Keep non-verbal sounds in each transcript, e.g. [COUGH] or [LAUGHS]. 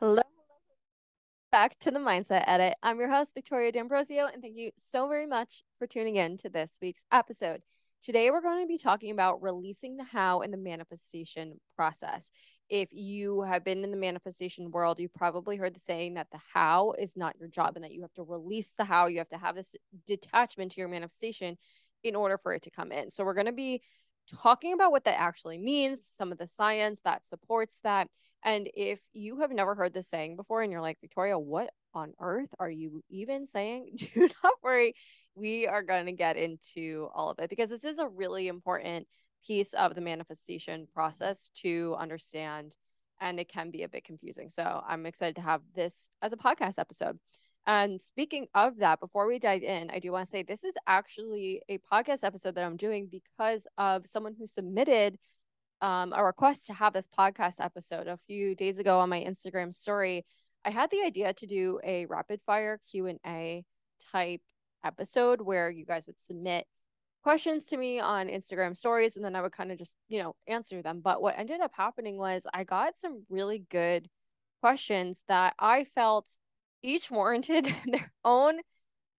Hello, back to the Mindset Edit. I'm your host, Victoria D'Ambrozio, and thank you so very much for tuning in to this week's episode. Today, we're going to be talking about releasing the how in the manifestation process. If you have been in the manifestation world, you've probably heard the saying that the how is not your job and that you have to release the how. You have to have this detachment to your manifestation in order for it to come in. So, we're going to be talking about what that actually means, some of the science that supports that. And if you have never heard this saying before and you're like, Victoria, what on earth are you even saying? [LAUGHS] Do not worry. We are going to get into all of it because this is a really important piece of the manifestation process to understand. And it can be a bit confusing. So I'm excited to have this as a podcast episode. And speaking of that, before we dive in, I do want to say this is actually a podcast episode that I'm doing because of someone who submitted um, a request to have this podcast episode a few days ago on my Instagram story. I had the idea to do a rapid fire Q&A type episode where you guys would submit questions to me on Instagram stories and then I would kind of just, you know, answer them. But what ended up happening was I got some really good questions that I felt each warranted [LAUGHS] their own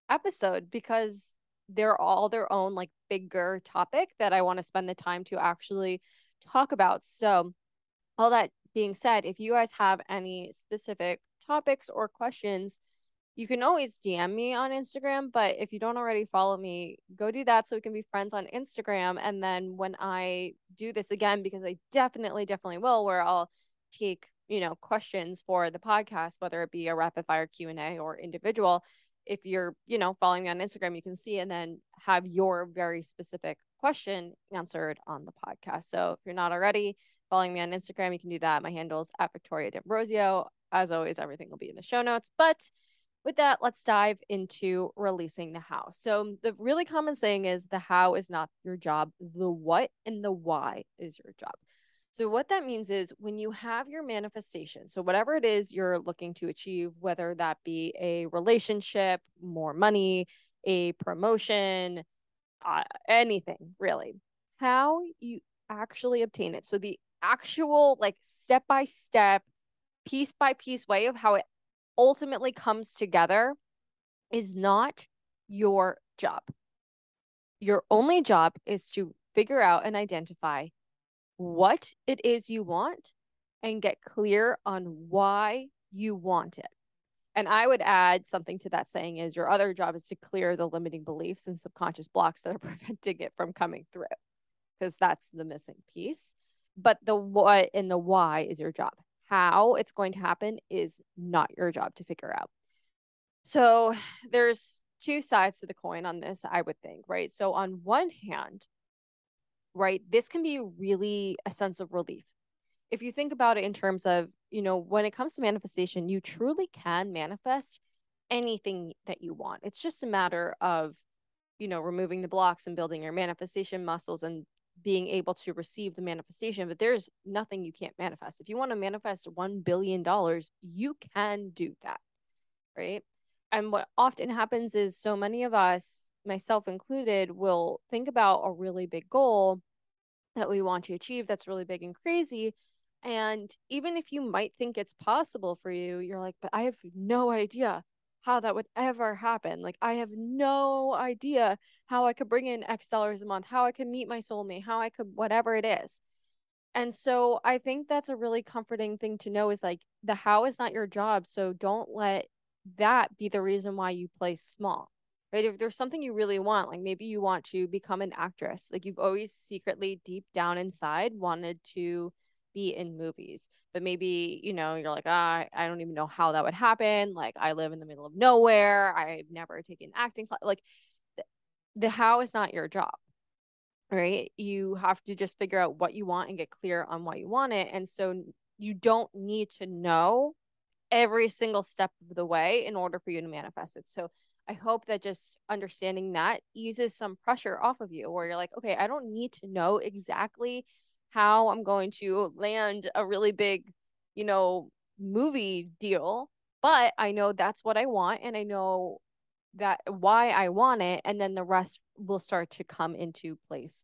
episode because they're all their own like bigger topic that I want to spend the time to actually talk about. So, all that being said, if you guys have any specific topics or questions, you can always DM me on Instagram. But if you don't already follow me, go do that so we can be friends on Instagram. And then when I do this again, because I definitely, definitely will, where I'll take you know questions for the podcast whether it be a rapid fire q&a or individual if you're you know following me on instagram you can see and then have your very specific question answered on the podcast. So if you're not already following me on instagram you can do that. My handle is at victoria d'ambrozio. As always everything will be in the show notes. But with that let's dive into releasing the how. So the really common saying is the how is not your job. The what and the why is your job so, what that means is when you have your manifestation, so whatever it is you're looking to achieve, whether that be a relationship, more money, a promotion, uh, anything really, how you actually obtain it. So, the actual like step by step, piece by piece way of how it ultimately comes together is not your job. Your only job is to figure out and identify what it is you want and get clear on why you want it. And I would add something to that saying is your other job is to clear the limiting beliefs and subconscious blocks that are [LAUGHS] preventing it from coming through because that's the missing piece. But the what and the why is your job. How it's going to happen is not your job to figure out. So there's two sides to the coin on this, I would think, right? So on one hand, right, this can be really a sense of relief. If you think about it in terms of, you know, when it comes to manifestation, you truly can manifest anything that you want. It's just a matter of, you know, removing the blocks and building your manifestation muscles and being able to receive the manifestation. But there's nothing you can't manifest. If you want to manifest $1 billion, you can do that. Right. And what often happens is so many of us myself included, will think about a really big goal that we want to achieve that's really big and crazy. And even if you might think it's possible for you, you're like, but I have no idea how that would ever happen. Like, I have no idea how I could bring in X dollars a month, how I could meet my soulmate, how I could, whatever it is. And so I think that's a really comforting thing to know is like the how is not your job. So don't let that be the reason why you play small right? If there's something you really want, like maybe you want to become an actress, like you've always secretly deep down inside wanted to be in movies, but maybe, you know, you're like, ah, I don't even know how that would happen. Like I live in the middle of nowhere. I've never taken acting class. Like the, the how is not your job. Right. You have to just figure out what you want and get clear on what you want it. And so you don't need to know every single step of the way in order for you to manifest it. So I hope that just understanding that eases some pressure off of you where you're like, okay, I don't need to know exactly how I'm going to land a really big, you know, movie deal, but I know that's what I want and I know that why I want it and then the rest will start to come into place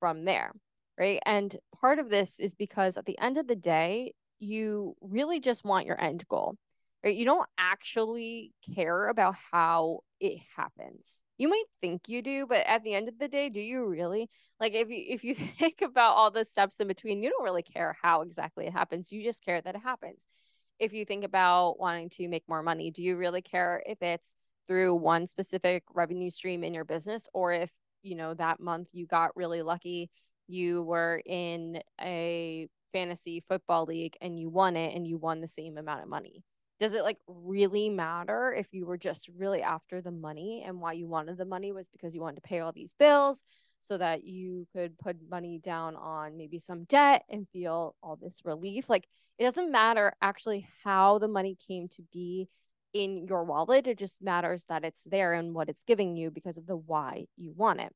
from there, right? And part of this is because at the end of the day, you really just want your end goal right? You don't actually care about how it happens. You might think you do, but at the end of the day, do you really? Like if you if you [LAUGHS] think about all the steps in between, you don't really care how exactly it happens. You just care that it happens. If you think about wanting to make more money, do you really care if it's through one specific revenue stream in your business or if, you know, that month you got really lucky, you were in a fantasy football league and you won it and you won the same amount of money? Does it like really matter if you were just really after the money and why you wanted the money was because you wanted to pay all these bills so that you could put money down on maybe some debt and feel all this relief? Like it doesn't matter actually how the money came to be in your wallet it just matters that it's there and what it's giving you because of the why you want it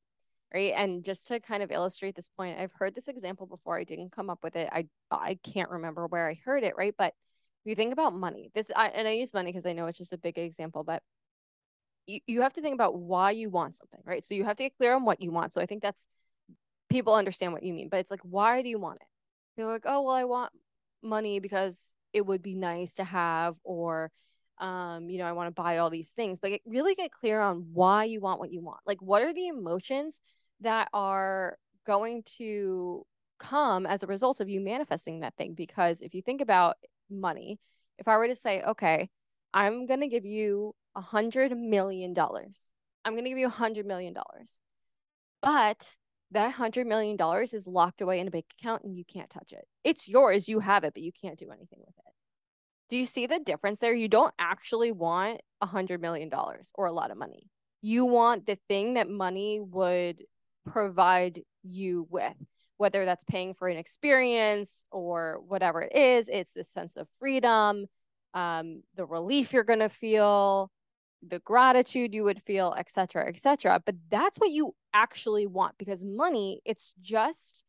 right? And just to kind of illustrate this point i've heard this example before i didn't come up with it i i can't remember where i heard it right? But you think about money, this I and I use money because I know it's just a big example, but you, you have to think about why you want something, right? So you have to get clear on what you want. So I think that's people understand what you mean, but it's like, why do you want it? You're like, oh well, I want money because it would be nice to have, or um, you know, I want to buy all these things, but get, really get clear on why you want what you want. Like, what are the emotions that are going to come as a result of you manifesting that thing? Because if you think about money, if I were to say, okay, I'm going to give you a hundred million dollars, I'm going to give you a hundred million dollars, but that hundred million dollars is locked away in a bank account and you can't touch it. It's yours, you have it, but you can't do anything with it. Do you see the difference there? You don't actually want a hundred million dollars or a lot of money. You want the thing that money would provide you with whether that's paying for an experience or whatever it is, it's this sense of freedom, um, the relief you're going to feel, the gratitude you would feel, etc., etc. But that's what you actually want because money, it's just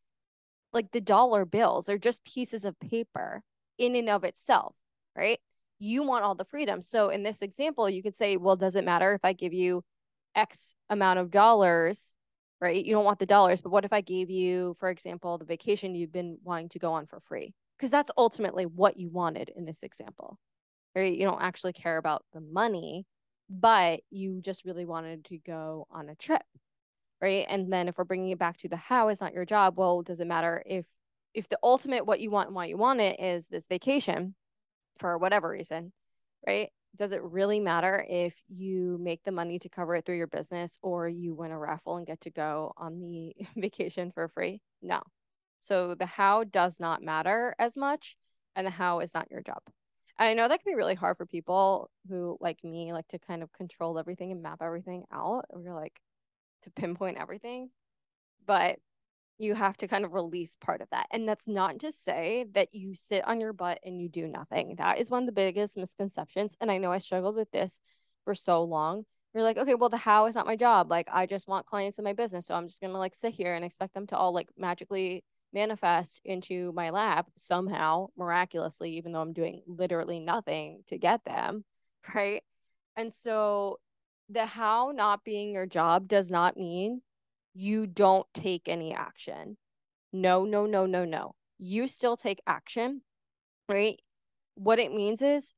like the dollar bills, they're just pieces of paper in and of itself, right? You want all the freedom. So in this example, you could say, well, does it matter if I give you X amount of dollars right? You don't want the dollars, but what if I gave you, for example, the vacation you've been wanting to go on for free? Because that's ultimately what you wanted in this example, right? You don't actually care about the money, but you just really wanted to go on a trip, right? And then if we're bringing it back to the how is not your job, well, does it matter if if the ultimate what you want and why you want it is this vacation for whatever reason, right? Does it really matter if you make the money to cover it through your business or you win a raffle and get to go on the [LAUGHS] vacation for free? No. So the how does not matter as much, and the how is not your job. And I know that can be really hard for people who, like me, like to kind of control everything and map everything out. We're like to pinpoint everything. But you have to kind of release part of that. And that's not to say that you sit on your butt and you do nothing. That is one of the biggest misconceptions. And I know I struggled with this for so long. You're like, okay, well, the how is not my job. Like, I just want clients in my business. So I'm just going to like sit here and expect them to all like magically manifest into my lap somehow, miraculously, even though I'm doing literally nothing to get them. [LAUGHS] Right. And so the how not being your job does not mean you don't take any action. No, no, no, no, no. You still take action, right? What it means is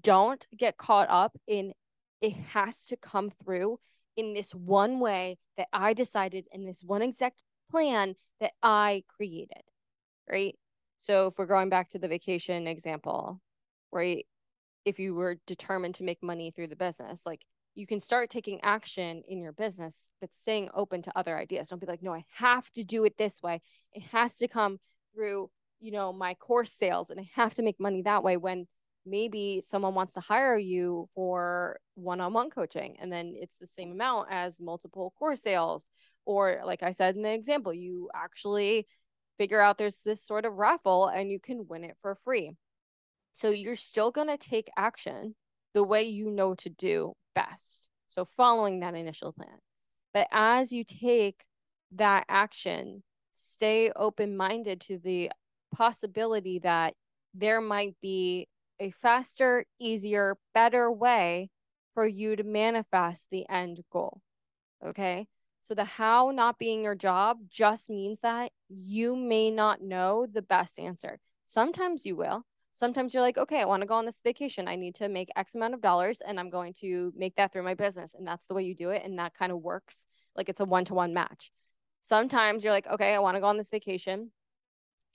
don't get caught up in it has to come through in this one way that I decided in this one exact plan that I created, right? So if we're going back to the vacation example, right? If you were determined to make money through the business, like you can start taking action in your business, but staying open to other ideas. Don't be like, no, I have to do it this way. It has to come through, you know, my course sales and I have to make money that way when maybe someone wants to hire you for one-on-one coaching and then it's the same amount as multiple course sales or like i said in the example you actually figure out there's this sort of raffle and you can win it for free so you're still going to take action the way you know to do best. So, following that initial plan. But as you take that action, stay open minded to the possibility that there might be a faster, easier, better way for you to manifest the end goal. Okay. So the how not being your job just means that you may not know the best answer. Sometimes you will, Sometimes you're like, okay, I want to go on this vacation. I need to make X amount of dollars and I'm going to make that through my business. And that's the way you do it. And that kind of works like it's a one to one match. Sometimes you're like, okay, I want to go on this vacation.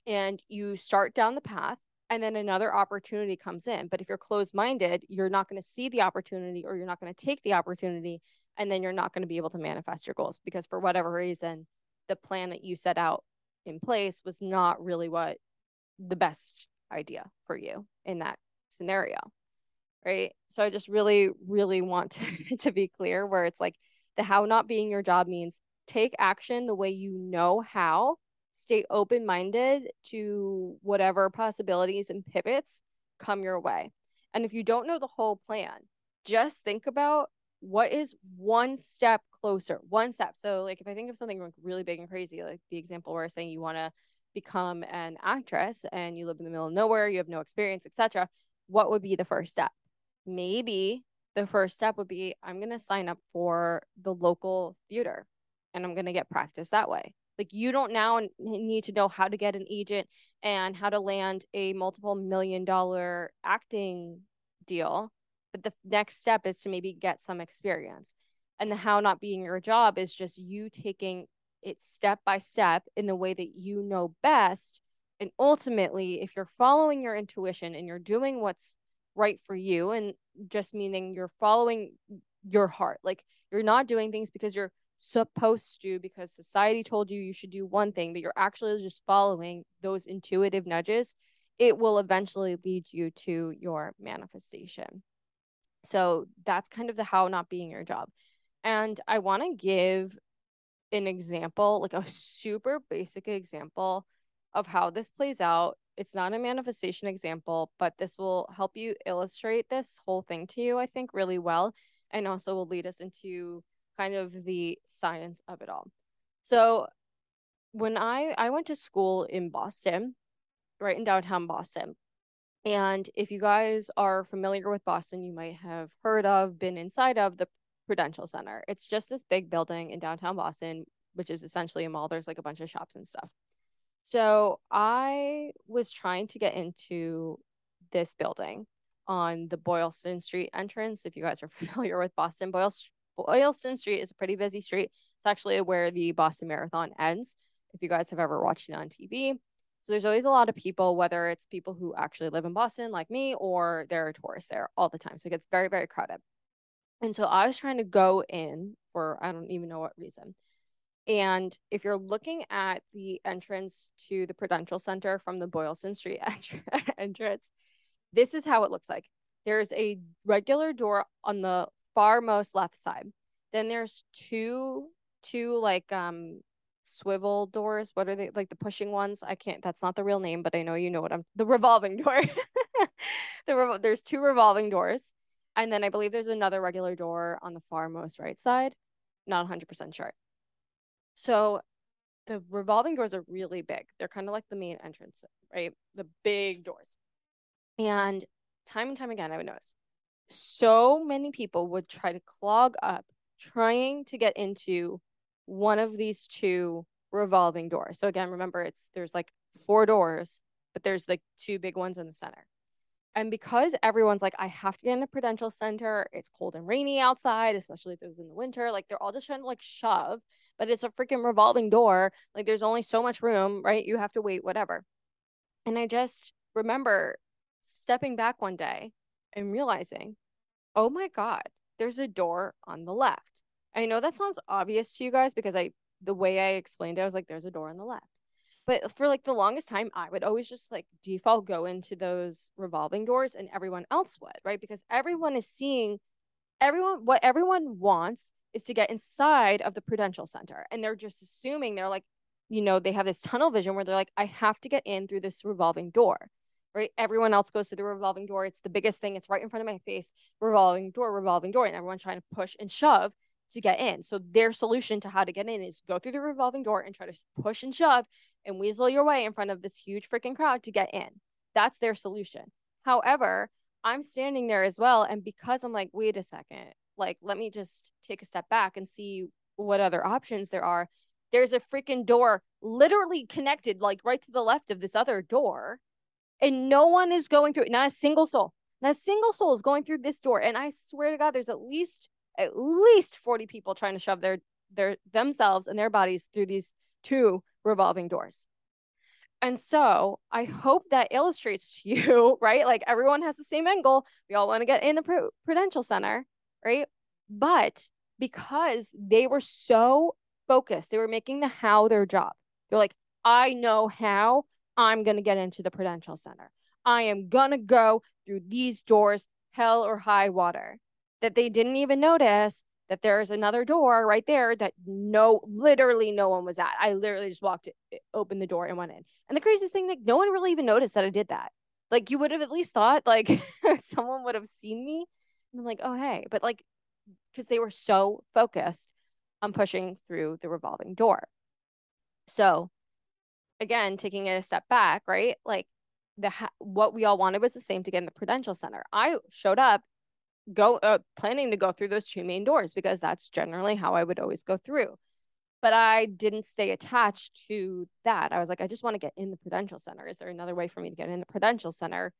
And you start down the path and then another opportunity comes in. But if you're closed minded, you're not going to see the opportunity or you're not going to take the opportunity. And then you're not going to be able to manifest your goals because for whatever reason, the plan that you set out in place was not really what the best idea for you in that scenario. Right. So I just really, really want to, [LAUGHS] to be clear where it's like the how not being your job means take action the way you know how, stay open minded to whatever possibilities and pivots come your way. And if you don't know the whole plan, just think about what is one step closer, one step. So, like, if I think of something like really big and crazy, like the example where I'm saying you want to become an actress and you live in the middle of nowhere, you have no experience, etc., what would be the first step? Maybe the first step would be I'm going to sign up for the local theater and I'm going to get practice that way. Like you don't now need to know how to get an agent and how to land a multiple million dollar acting deal. But the next step is to maybe get some experience. And the how not being your job is just you taking it step by step in the way that you know best. And ultimately, if you're following your intuition and you're doing what's right for you, and just meaning you're following your heart, like you're not doing things because you're supposed to, because society told you you should do one thing, but you're actually just following those intuitive nudges, it will eventually lead you to your manifestation. So that's kind of the how not being your job. And I want to give an example, like a super basic example of how this plays out. It's not a manifestation example, but this will help you illustrate this whole thing to you, I think, really well, and also will lead us into kind of the science of it all. So, when I I went to school in Boston, right in downtown Boston, and if you guys are familiar with Boston, you might have heard of, been inside of the Prudential Center. It's just this big building in downtown Boston, which is essentially a mall. There's like a bunch of shops and stuff. So I was trying to get into this building on the Boylston Street entrance. If you guys are [LAUGHS] familiar with Boston, Boylston Street is a pretty busy street. It's actually where the Boston Marathon ends. If you guys have ever watched it on TV. So there's always a lot of people, whether it's people who actually live in Boston like me or there are tourists there all the time. So it gets very, very crowded. And so I was trying to go in for I don't even know what reason. And if you're looking at the entrance to the Prudential Center from the Boylston Street [LAUGHS] entrance, this is how it looks like. There's a regular door on the far most left side. Then there's two two like um swivel doors. What are they like the pushing ones? I can't that's not the real name, but I know you know what I'm the revolving door. [LAUGHS] the there's two revolving doors and then I believe there's another regular door on the far most right side. Not 100% sure. So the revolving doors are really big. They're kind of like the main entrance, right? The big doors. And time and time again, I would notice so many people would try to clog up trying to get into one of these two revolving doors. So again, remember it's there's like four doors, but there's like two big ones in the center. And because everyone's like, I have to get in the Prudential Center, it's cold and rainy outside, especially if it was in the winter. Like they're all just trying to like shove, but it's a freaking revolving door. Like there's only so much room, right? You have to wait, whatever. And I just remember stepping back one day and realizing, oh my God, there's a door on the left. I know that sounds obvious to you guys because I, the way I explained it, I was like, there's a door on the left. But for like the longest time, I would always just like default go into those revolving doors and everyone else would, right? Because everyone is seeing everyone, what everyone wants is to get inside of the Prudential Center. And they're just assuming they're like, you know, they have this tunnel vision where they're like, I have to get in through this revolving door, right? Everyone else goes to the revolving door. It's the biggest thing. It's right in front of my face, revolving door, revolving door. And everyone's trying to push and shove to get in. So their solution to how to get in is go through the revolving door and try to push and shove and weasel your way in front of this huge freaking crowd to get in. That's their solution. However, I'm standing there as well. And because I'm like, wait a second, like, let me just take a step back and see what other options there are. There's a freaking door literally connected, like right to the left of this other door and no one is going through it. Not a single soul. Not a single soul is going through this door. And I swear to God, there's at least at least 40 people trying to shove their their themselves and their bodies through these two revolving doors. And so I hope that illustrates to [LAUGHS] you, right? Like everyone has the same end goal. We all want to get in the Prudential Center, right? But because they were so focused, they were making the how their job. They're like, I know how I'm going to get into the Prudential Center. I am going to go through these doors, hell or high water. That they didn't even notice that there's another door right there that no, literally no one was at. I literally just walked, opened the door and went in. And the craziest thing, like no one really even noticed that I did that. Like you would have at least thought like [LAUGHS] someone would have seen me and I'm like, oh, hey, but like, because they were so focused on pushing through the revolving door. So again, taking it a step back, right? Like the what we all wanted was the same to get in the Prudential Center. I showed up go uh, planning to go through those two main doors because that's generally how I would always go through. But I didn't stay attached to that. I was like, I just want to get in the Prudential Center. Is there another way for me to get in the Prudential Center?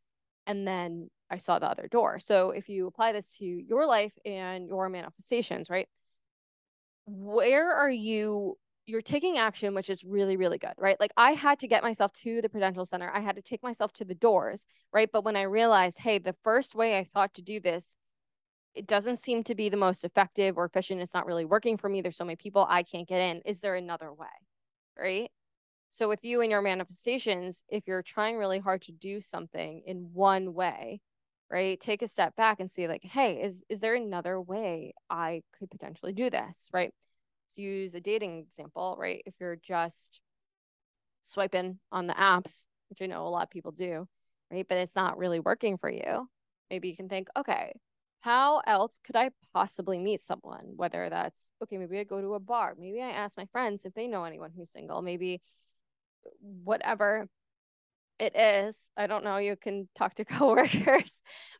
And then I saw the other door. So if you apply this to your life and your manifestations, right? Where are you you're taking action, which is really, really good, right? Like I had to get myself to the Prudential Center. I had to take myself to the doors, right? But when I realized, hey, the first way I thought to do this, it doesn't seem to be the most effective or efficient. It's not really working for me. There's so many people I can't get in. Is there another way? Right. So with you and your manifestations, if you're trying really hard to do something in one way, right, take a step back and see like, hey, is is there another way I could potentially do this? Right let's use a dating example, right? If you're just swiping on the apps, which I know a lot of people do, right? But it's not really working for you. Maybe you can think, okay, how else could I possibly meet someone? Whether that's, okay, maybe I go to a bar. Maybe I ask my friends if they know anyone who's single. Maybe whatever it is. I don't know. You can talk to [LAUGHS] coworkers,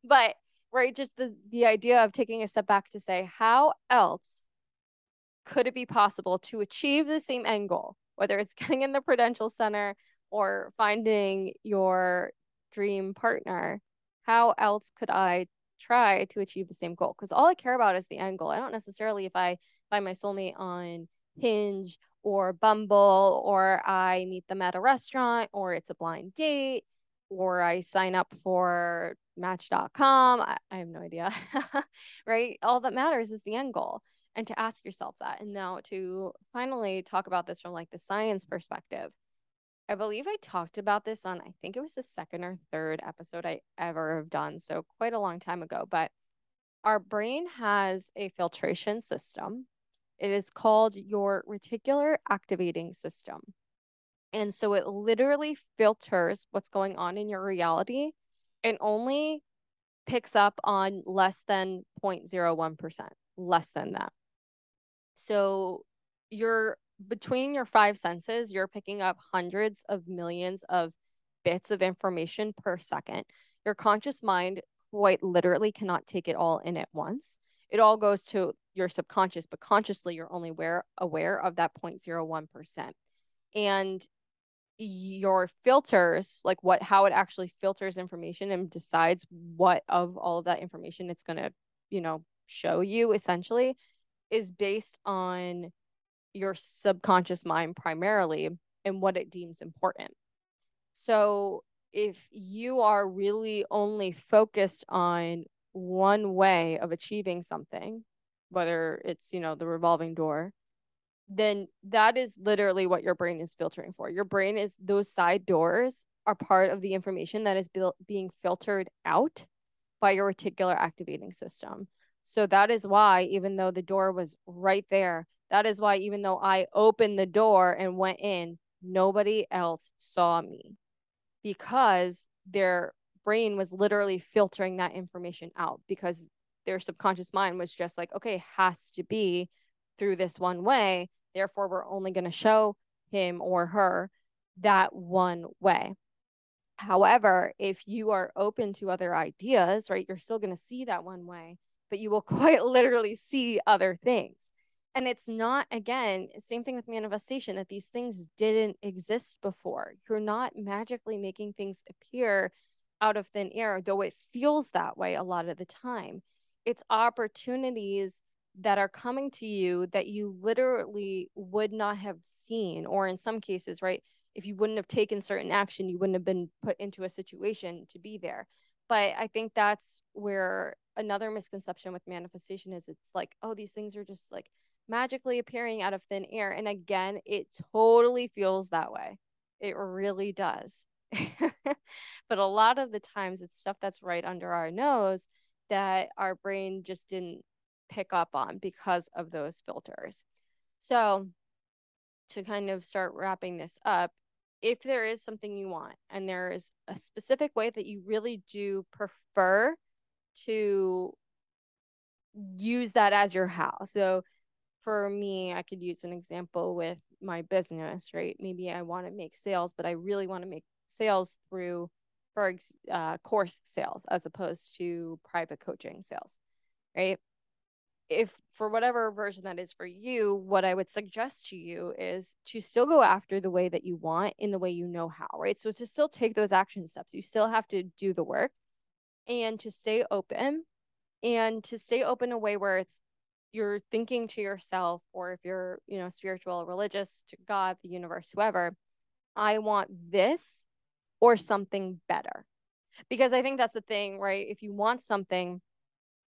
but right, just the, the idea of taking a step back to say, how else could it be possible to achieve the same end goal, whether it's [LAUGHS] getting in the Prudential Center or finding your dream partner? How else could I try to achieve the same goal? Because all I care about is the end goal. I don't necessarily if I find my soulmate on Hinge or Bumble or I meet them at a restaurant or it's a blind date or I sign up for match.com. I, I have no idea. [LAUGHS] right? All that matters is the end goal and to ask yourself that. And now to finally talk about this from like the science perspective. I believe I talked about this on I think it was the second or third episode I ever have done, so quite a long time ago, but our brain has a filtration system. It is called your reticular activating system. And so it literally filters what's going on in your reality and only picks up on less than 0.01%, less than that. So you're between your five senses, you're picking up hundreds of millions of bits of information per second. Your conscious mind quite literally cannot take it all in at once. It all goes to your subconscious, but consciously you're only aware aware of that 0.01%. And your filters, like what how it actually filters information and decides what of all of that information it's going to, you know, show you essentially is based on your subconscious mind primarily and what it deems important. So if you are really only focused on one way of achieving something, whether it's, you know, the revolving door, then that is literally what your brain is filtering for. Your brain is those side doors are part of the information that is being filtered out by your reticular activating system. So that is why, even though the door was right there, that is why, even though I opened the door and went in, nobody else saw me because their brain was literally filtering that information out because their subconscious mind was just like, okay, has to be through this one way. Therefore, we're only going to show him or her that one way. However, if you are open to other ideas, right, you're still going to see that one way but you will [LAUGHS] quite literally see other things. And it's not, again, same thing with manifestation, that these things didn't exist before. You're not magically making things appear out of thin air, though it feels that way a lot of the time. It's opportunities that are coming to you that you literally would not have seen, or in some cases, right? If you wouldn't have taken certain action, you wouldn't have been put into a situation to be there. But I think that's where another misconception with manifestation is it's like, oh, these things are just like magically appearing out of thin air. And again, it totally feels that way. It really does. [LAUGHS] but a lot of the times it's stuff that's right under our nose that our brain just didn't pick up on because of those filters. So, to kind of start wrapping this up, if there is something you want and there is a specific way that you really do prefer to use that as your how. So, for me, I could use an example with my business, right? Maybe I want to make sales, but I really want to make sales through for uh, course sales as opposed to private coaching sales, right? If for whatever version that is for you, what I would suggest to you is to still go after the way that you want in the way you know how, right? So to still take those action steps, you still have to do the work and to stay open and to stay open in a way where it's you're thinking to yourself or if you're, you know, spiritual, religious to God, the universe, whoever, I want this or something better. Because I think that's the thing, right? If you want something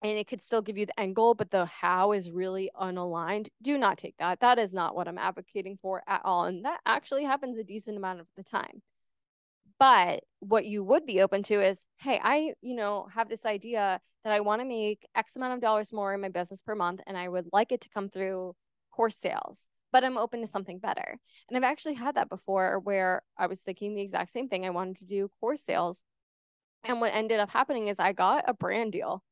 and it could still give you the end goal, but the how is really unaligned, do not take that. That is not what I'm advocating for at all. And that actually happens a decent amount of the time. But what you would be open to is, hey, I, you know, have this idea that I want to make X amount of dollars more in my business per month, and I would like it to come through course sales but I'm open to something better. And I've actually had that before where I was thinking the exact same thing. I wanted to do course sales. And what ended up happening is I got a brand deal.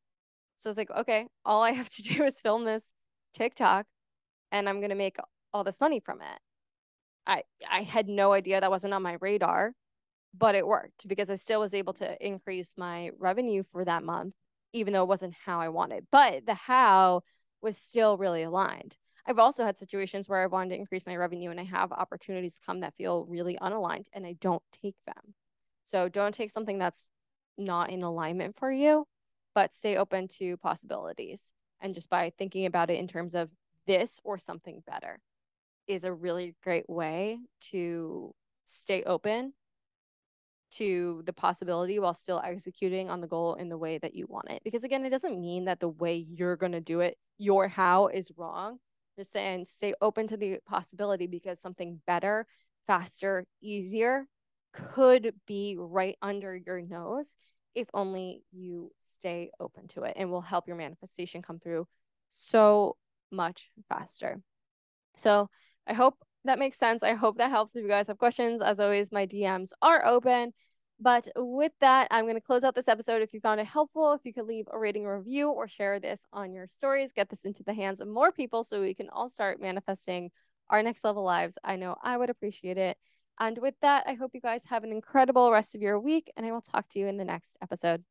So I was like, okay, all I have to [LAUGHS] do is film this TikTok and I'm going to make all this money from it. I I had no idea that wasn't on my radar, but it worked because I still was able to increase my revenue for that month even though it wasn't how I wanted. But the how was still really aligned. I've also had situations where I wanted to increase my revenue and I have opportunities come that feel really unaligned and I don't take them. So don't take something that's not in alignment for you, but stay open to possibilities. And just by thinking about it in terms of this or something better is a really great way to stay open to the possibility while still executing on the goal in the way that you want it. Because again, it doesn't mean that the way you're going to do it, your how is wrong just saying stay open to the possibility because something better, faster, easier could be right under your nose if only you stay open to it and will help your manifestation come through so much faster. So I hope that makes sense. I hope that helps. If you guys have questions, as always, my DMs are open. But with that, I'm going to close out this episode. If you found it helpful, if you could leave a rating or review or share this on your stories, get this into the hands of more people so we can all start manifesting our next level lives. I know I would appreciate it. And with that, I hope you guys have an incredible rest of your week, and I will talk to you in the next episode.